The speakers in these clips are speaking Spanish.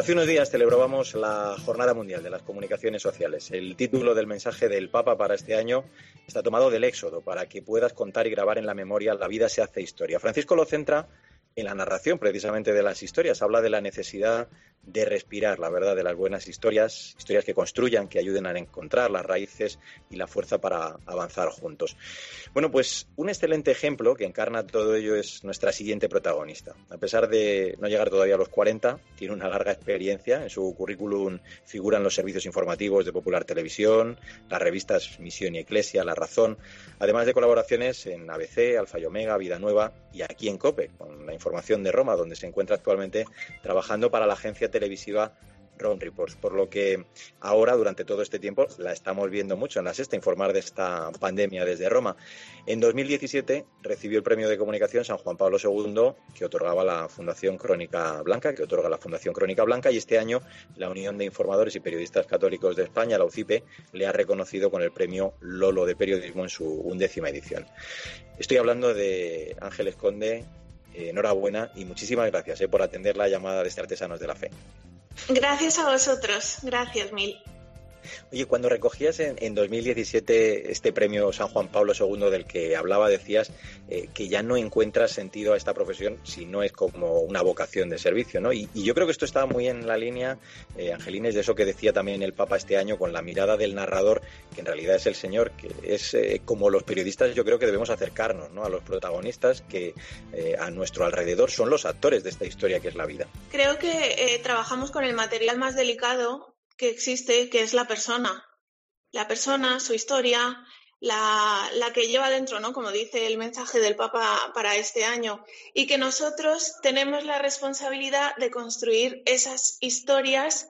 Hace unos días celebrábamos la Jornada Mundial de las Comunicaciones Sociales. El título del mensaje del Papa para este año está tomado del Éxodo, para que puedas contar y grabar en la memoria La vida se hace historia. Francisco lo centra en la narración precisamente de las historias. Habla de la necesidad de respirar la verdad de las buenas historias, historias que construyan, que ayuden a encontrar las raíces y la fuerza para avanzar juntos. Bueno, pues un excelente ejemplo que encarna todo ello es nuestra siguiente protagonista. A pesar de no llegar todavía a los 40, tiene una larga experiencia. En su currículum figuran los servicios informativos de Popular Televisión, las revistas Misión y Eclesia, La Razón, además de colaboraciones en ABC, Alfa y Omega, Vida Nueva y aquí en COPE, con la información de Roma, donde se encuentra actualmente trabajando para la agencia televisiva Ron Reports, por lo que ahora, durante todo este tiempo, la estamos viendo mucho en la sexta, informar de esta pandemia desde Roma. En 2017 recibió el premio de comunicación San Juan Pablo II, que otorgaba la Fundación Crónica Blanca, que otorga la Fundación Crónica Blanca, y este año la Unión de Informadores y Periodistas Católicos de España, la UCIPE, le ha reconocido con el premio Lolo de Periodismo en su undécima edición. Estoy hablando de Ángeles Conde, eh, enhorabuena y muchísimas gracias eh, por atender la llamada de este Artesanos de la Fe. Gracias a vosotros, gracias mil. Oye, cuando recogías en, 2017 este premio San Juan Pablo II del que hablaba, decías eh, que ya no encuentras sentido a esta profesión si no es como una vocación de servicio, ¿no? Y, yo creo que esto está muy en la línea, eh, Angelines, de eso que decía también el Papa este año con la mirada del narrador, que en realidad es el Señor, que es eh, como los periodistas yo creo que debemos acercarnos, ¿no? A los protagonistas que eh, a nuestro alrededor son los actores de esta historia que es la vida. Creo que trabajamos con el material más delicado que existe, que es la persona. La persona, su historia, la, que lleva dentro, ¿no? Como dice el mensaje del Papa para este año. Y que nosotros tenemos la responsabilidad de construir esas historias.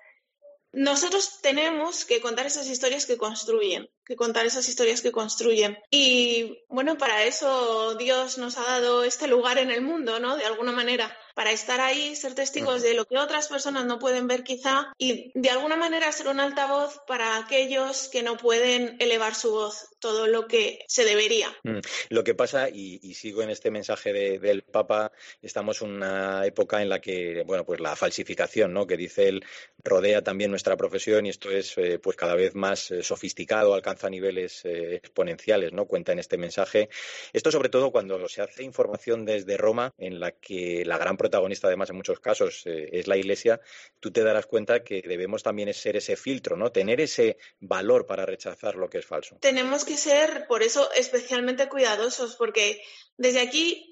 Nosotros tenemos que contar esas historias que construyen, que contar esas historias que construyen. Y bueno, para eso Dios nos ha dado este lugar en el mundo, ¿no? De alguna manera para estar ahí, ser testigos de lo que otras personas no pueden ver quizá y de alguna manera ser un altavoz para aquellos que no pueden elevar su voz todo lo que se debería. Mm. Lo que pasa, y, sigo en este mensaje del Papa, estamos en una época en la que, bueno, pues la falsificación, ¿no? Que dice él, rodea también nuestra profesión y esto es, eh, pues cada vez más eh, sofisticado, alcanza niveles eh, exponenciales, ¿no? Cuenta en este mensaje. Esto sobre todo cuando se hace información desde Roma, en la que la gran protagonista además en muchos casos es la Iglesia, tú te darás cuenta que debemos también ser ese filtro, ¿no? Tener ese valor para rechazar lo que es falso. Tenemos que ser, por eso, especialmente cuidadosos, porque desde aquí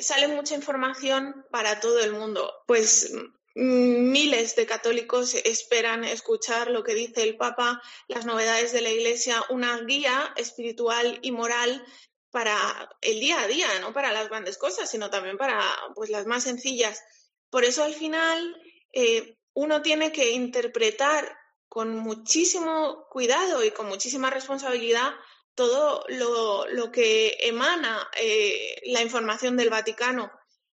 sale mucha información para todo el mundo. Pues miles de católicos esperan escuchar lo que dice el Papa, las novedades de la Iglesia, una guía espiritual y moral para el día a día, no para las grandes cosas, sino también para pues, las más sencillas. Por eso al final eh, uno tiene que interpretar con muchísimo cuidado y con muchísima responsabilidad todo lo, que emana eh, la información del Vaticano.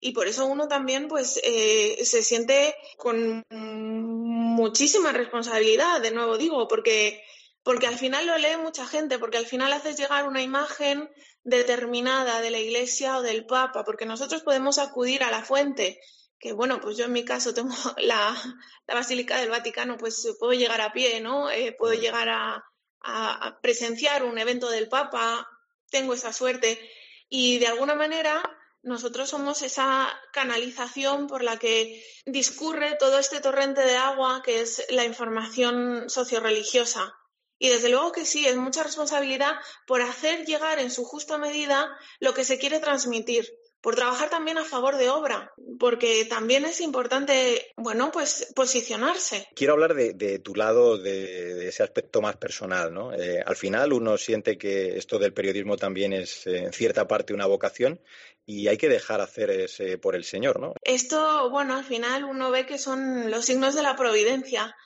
Y por eso uno también pues, eh, se siente con muchísima responsabilidad, de nuevo digo, porque, porque al final lo lee mucha gente, porque al final haces llegar una imagen determinada de la Iglesia o del Papa, porque nosotros podemos acudir a la fuente, que bueno, pues yo en mi caso tengo la, Basílica del Vaticano, pues puedo llegar a pie, ¿no? Eh, puedo llegar a, a, presenciar un evento del Papa, tengo esa suerte y de alguna manera nosotros somos esa canalización por la que discurre todo este torrente de agua que es la información socioreligiosa. Y desde luego que sí, es mucha responsabilidad por hacer llegar en su justa medida lo que se quiere transmitir por trabajar también a favor de obra, porque también es importante, bueno, pues posicionarse. Quiero hablar de, tu lado, de, ese aspecto más personal, ¿no? Eh, al final uno siente que esto del periodismo también es en cierta parte una vocación y hay que dejar hacer ese por el Señor, ¿no? Esto, bueno, al final uno ve que son los signos de la providencia,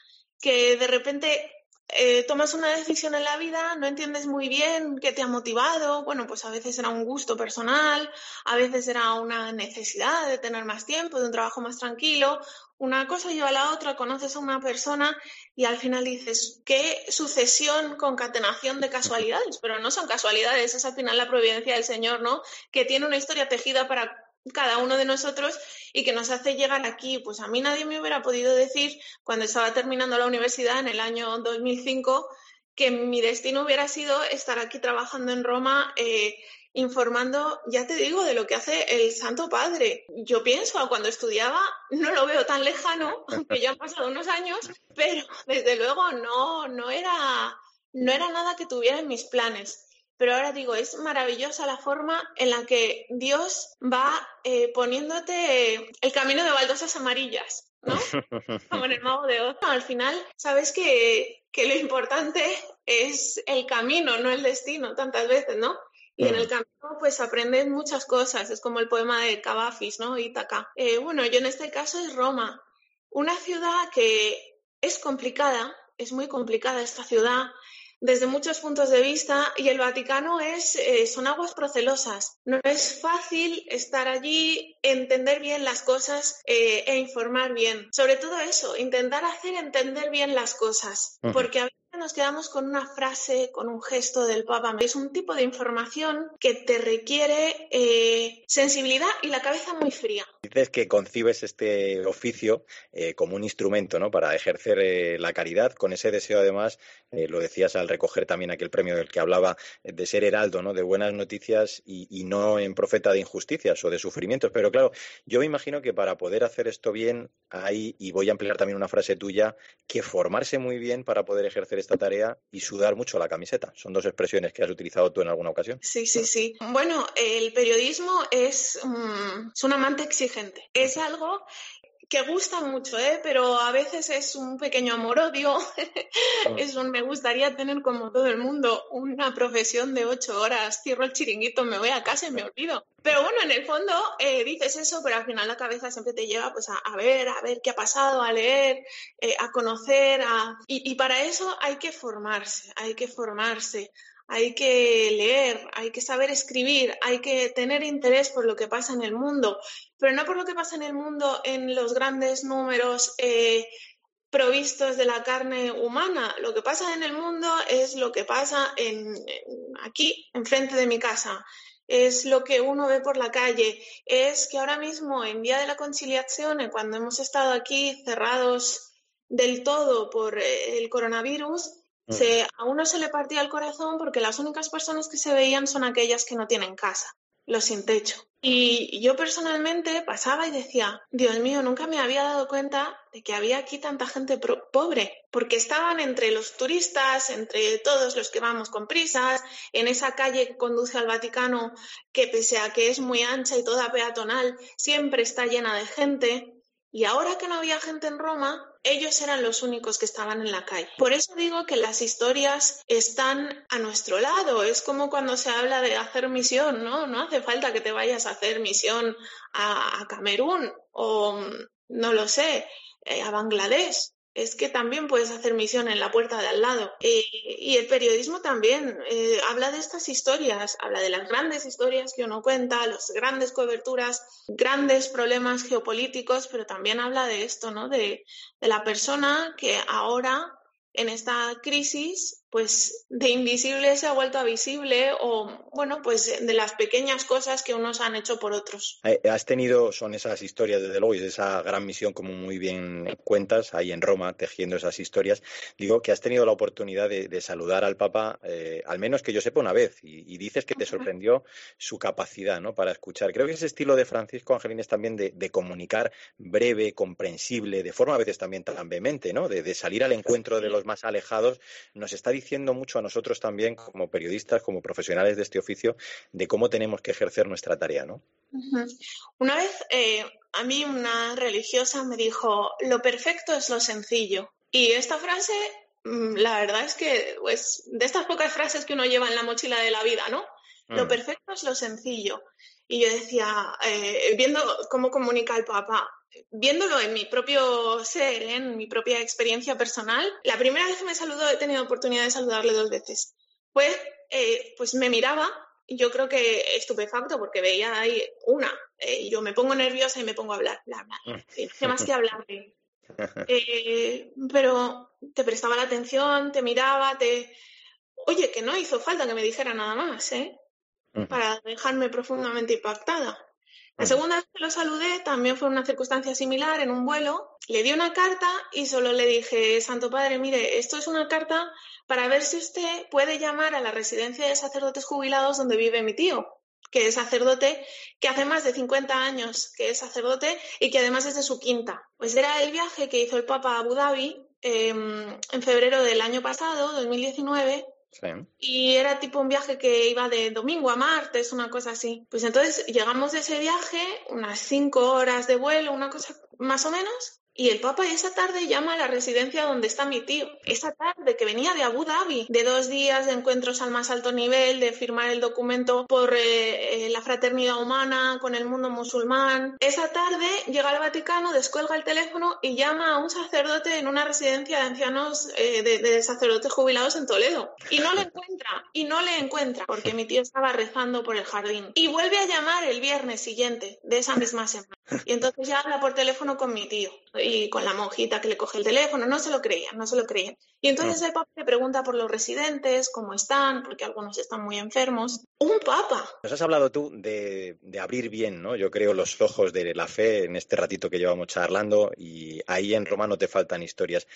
que de repente eh, tomas una decisión en la vida, no entiendes muy bien qué te ha motivado, bueno, pues a veces era un gusto personal, a veces era una necesidad de tener más tiempo, de un trabajo más tranquilo, una cosa lleva a la otra, conoces a una persona y al final dices, qué sucesión, concatenación de casualidades, pero no son casualidades, es al final la providencia del Señor, ¿no? Que tiene una historia tejida para cada uno de nosotros y que nos hace llegar aquí. Pues a mí nadie me hubiera podido decir cuando estaba terminando la universidad en el año 2005 que mi destino hubiera sido estar aquí trabajando en Roma. Eh, informando, ya te digo, de lo que hace el Santo Padre. Yo pienso, cuando estudiaba, no lo veo tan lejano, aunque ya han pasado unos años, pero desde luego no, no, era, no era nada que tuviera en mis planes. Pero ahora digo, es maravillosa la forma en la que Dios va eh, poniéndote el camino de baldosas amarillas, ¿no? Como en el mago de Oz. al final, sabes que, que lo importante es el camino, no el destino, tantas veces, ¿no? Y en el camino, pues aprendes muchas cosas. Es como el poema de Cavafis, ¿no? Ítaca. Eh, bueno, yo en este caso es Roma. Una ciudad que es complicada, es muy complicada esta ciudad desde muchos puntos de vista y el Vaticano es, eh, son aguas procelosas. No es fácil estar allí, entender bien las cosas eh, e informar bien. Sobre todo eso, intentar hacer entender bien las cosas, porque a nos quedamos con una frase, con un gesto del Papa. Es un tipo de información que te requiere eh, sensibilidad y la cabeza muy fría. Dices que concibes este oficio eh, como un instrumento ¿no? para ejercer eh, la caridad, con ese deseo además, lo decías al recoger también aquel premio del que hablaba, de ser heraldo ¿no? de buenas noticias y, y no en profeta de injusticias o de sufrimientos. Pero claro, yo me imagino que para poder hacer esto bien hay, y voy a emplear también una frase tuya, que formarse muy bien para poder ejercer esta tarea y sudar mucho la camiseta. Son dos expresiones que has utilizado tú en alguna ocasión. Sí, sí, sí. Bueno, el periodismo es, mm, es un amante exigente. Es algo que gusta mucho, ¿eh? pero a veces es un pequeño amor-odio. es un me gustaría tener como todo el mundo una profesión de ocho horas, cierro el chiringuito, me voy a casa y me olvido. Pero bueno, en el fondo eh, dices eso, pero al final la cabeza siempre te lleva pues, a, ver, a ver qué ha pasado, a leer, eh, a conocer. A... y para eso hay que formarse, hay que formarse hay que leer, hay que saber escribir, hay que tener interés por lo que pasa en el mundo, pero no por lo que pasa en el mundo en los grandes números eh, provistos de la carne humana. Lo que pasa en el mundo es lo que pasa en, aquí, enfrente de mi casa. Es lo que uno ve por la calle. Es que ahora mismo, en Día de la Conciliación, cuando hemos estado aquí cerrados del todo por eh, el coronavirus, a uno se le partía el corazón porque las únicas personas que se veían son aquellas que no tienen casa, los sin techo. Y yo personalmente pasaba y decía, Dios mío, nunca me había dado cuenta de que había aquí tanta gente pobre, porque estaban entre los turistas, entre todos los que vamos con prisas, en esa calle que conduce al Vaticano, que pese a que es muy ancha y toda peatonal, siempre está llena de gente. Y ahora que no había gente en Roma, ellos eran los únicos que estaban en la calle. Por eso digo que las historias están a nuestro lado. Es como cuando se habla de hacer misión, ¿no? No hace falta que te vayas a hacer misión a, Camerún o, no lo sé, eh, a Bangladesh es que también puedes hacer misión en la puerta de al lado. Eh, y el periodismo también eh, habla de estas historias, habla de las grandes historias que uno cuenta, las grandes coberturas, grandes problemas geopolíticos, pero también habla de esto, ¿no? De, de la persona que ahora en esta crisis, pues de invisible se ha vuelto a visible o, bueno, pues de las pequeñas cosas que unos han hecho por otros. Eh, has tenido, son esas historias, desde luego, y esa gran misión, como muy bien cuentas, ahí en Roma, tejiendo esas historias. Digo que has tenido la oportunidad de, saludar al Papa, eh, al menos que yo sepa una vez, y, dices que te sorprendió su capacidad ¿no? para escuchar. Creo que ese estilo de Francisco Angelín es también de, comunicar breve, comprensible, de forma a veces también tan vehemente, ¿no? de salir al encuentro de los más alejados, nos está diciendo mucho a nosotros también como periodistas, como profesionales de este oficio, de cómo tenemos que ejercer nuestra tarea, ¿no? Una vez eh, a mí una religiosa me dijo, lo perfecto es lo sencillo. Y esta frase, mm, la verdad es que, pues, de estas pocas frases que uno lleva en la mochila de la vida, ¿no? Lo mm. perfecto es lo sencillo. Y yo decía, eh, viendo cómo comunica el Papa, viéndolo en mi propio ser, ¿eh? en mi propia experiencia personal, la primera vez que me saludó, he tenido oportunidad de saludarle dos veces. Pues, pues me miraba, yo creo que estupefacto, porque veía ahí una, y yo me pongo nerviosa y me pongo a hablar, bla, bla, ¿qué más que hablar? pero te prestaba la atención, te miraba, te... Oye, que no hizo falta que me dijera nada más, ¿eh? Para dejarme profundamente impactada. La segunda vez que lo saludé también fue una circunstancia similar en un vuelo. Le di una carta y solo le dije, Santo Padre, mire, esto es una carta para ver si usted puede llamar a la residencia de sacerdotes jubilados donde vive mi tío, que es sacerdote, que hace más de 50 años que es sacerdote y que además es de su quinta. Pues era el viaje que hizo el Papa a Abu Dhabi em, en febrero del año pasado, 2019, y era tipo un viaje que iba de domingo a martes, una cosa así. Pues entonces llegamos de ese viaje, unas cinco horas de vuelo, una cosa más o menos, y el Papa esa tarde llama a la residencia donde está mi tío. Esa tarde que venía de Abu Dhabi, de dos días de encuentros al más alto nivel, de firmar el documento por eh, eh, la fraternidad humana con el mundo musulmán. Esa tarde llega al Vaticano, descuelga el teléfono y llama a un sacerdote en una residencia de ancianos eh, de, de, sacerdotes jubilados en Toledo. Y no le encuentra, y no le encuentra, porque mi tío estaba rezando por el jardín. Y vuelve a llamar el viernes siguiente de esa misma semana. Y entonces ya habla por teléfono con mi tío y con la monjita que le coge el teléfono, no se lo creían, no se lo creían. Y entonces el Papa le pregunta por los residentes, cómo están, porque algunos están muy enfermos. Un Papa. Nos has hablado tú de, abrir bien, ¿no? Yo creo los ojos de la fe en este ratito que llevamos charlando y ahí en Roma no te faltan historias.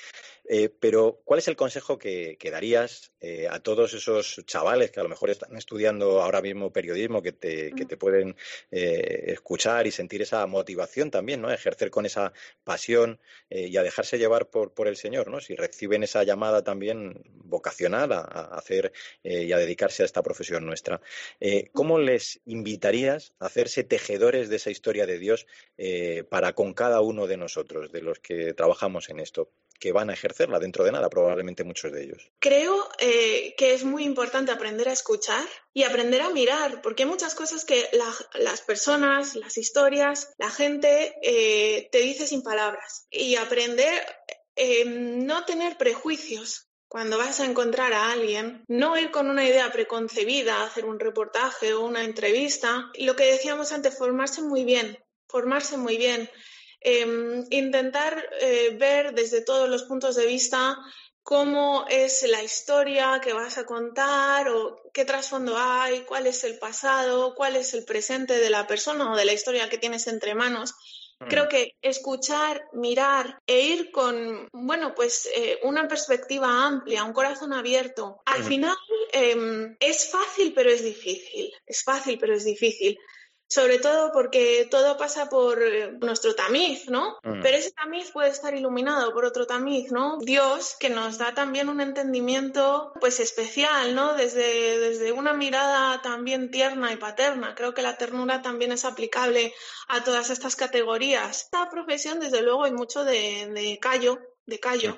Eh, pero, ¿cuál es el consejo que, darías eh, a todos esos chavales que a lo mejor están estudiando ahora mismo periodismo, que te, que te pueden eh, escuchar y sentir esa motivación también, ¿no? ejercer con esa pasión y a dejarse llevar por, por el Señor, ¿no? Si reciben esa llamada también vocacional a, hacer eh, y a dedicarse a esta profesión nuestra. Eh, ¿Cómo les invitarías a hacerse tejedores de esa historia de Dios eh, para con cada uno de nosotros, de los que trabajamos en esto? Que van a ejercerla dentro de nada, probablemente muchos de ellos. Creo que es muy importante aprender a escuchar y aprender a mirar, porque hay muchas cosas que las personas, las historias, la gente te dice sin palabras. Y aprender eh, no tener prejuicios cuando vas a encontrar a alguien, no ir con una idea preconcebida, hacer un reportaje o una entrevista. Lo que decíamos antes, formarse muy bien, formarse muy bien. Em, intentar eh, ver desde todos los puntos de vista cómo es la historia que vas a contar o qué trasfondo hay, cuál es el pasado, cuál es el presente de la persona o de la historia que tienes entre manos Creo mm. que escuchar, mirar e ir con, bueno, pues eh, una perspectiva amplia, un corazón abierto. Al final em, es fácil, pero es difícil. Es fácil, pero es difícil sobre todo porque todo pasa por eh, nuestro tamiz, ¿no? Mm. Pero ese tamiz puede estar iluminado por otro tamiz, ¿no? Dios que nos da también un entendimiento pues especial, ¿no? Desde, desde una mirada también tierna y paterna. Creo que la ternura también es aplicable a todas estas categorías. Esta profesión, desde luego, hay mucho de, de callo, de callo.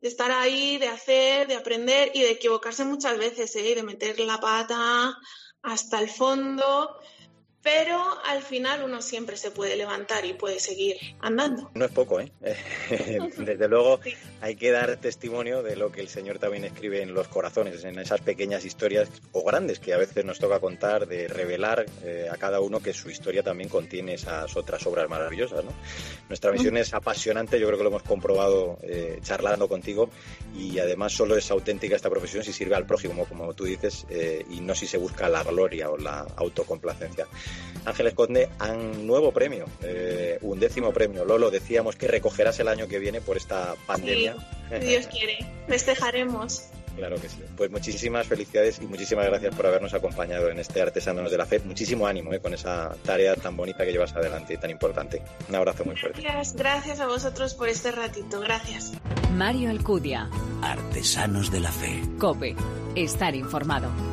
de estar ahí, de hacer, de aprender y de equivocarse muchas veces, ¿eh? de meter la pata hasta el fondo pero al final uno siempre se puede levantar y puede seguir andando. No es poco, ¿eh? Desde luego hay que dar testimonio de lo que el Señor también escribe en los corazones, en esas pequeñas historias o grandes que a veces nos toca contar, de revelar eh, a cada uno que su historia también contiene esas otras obras maravillosas, ¿no? Nuestra misión es apasionante, yo creo que lo hemos comprobado eh, charlando contigo y además solo es auténtica esta profesión si sirve al prójimo, como tú dices, eh, y no si se busca la gloria o la autocomplacencia. Ángeles Conde, un nuevo premio, eh, un décimo premio. Lolo, decíamos que recogerás el año que viene por esta pandemia. si Dios quiere, festejaremos. Claro que sí. Pues muchísimas felicidades y muchísimas gracias por habernos acompañado en este Artesanos de la Fe. Muchísimo ánimo eh, con esa tarea tan bonita que llevas adelante y tan importante. Un abrazo muy fuerte. Gracias, gracias a vosotros por este ratito. Gracias. Mario Alcudia. Artesanos de la Fe. Cope. Estar informado.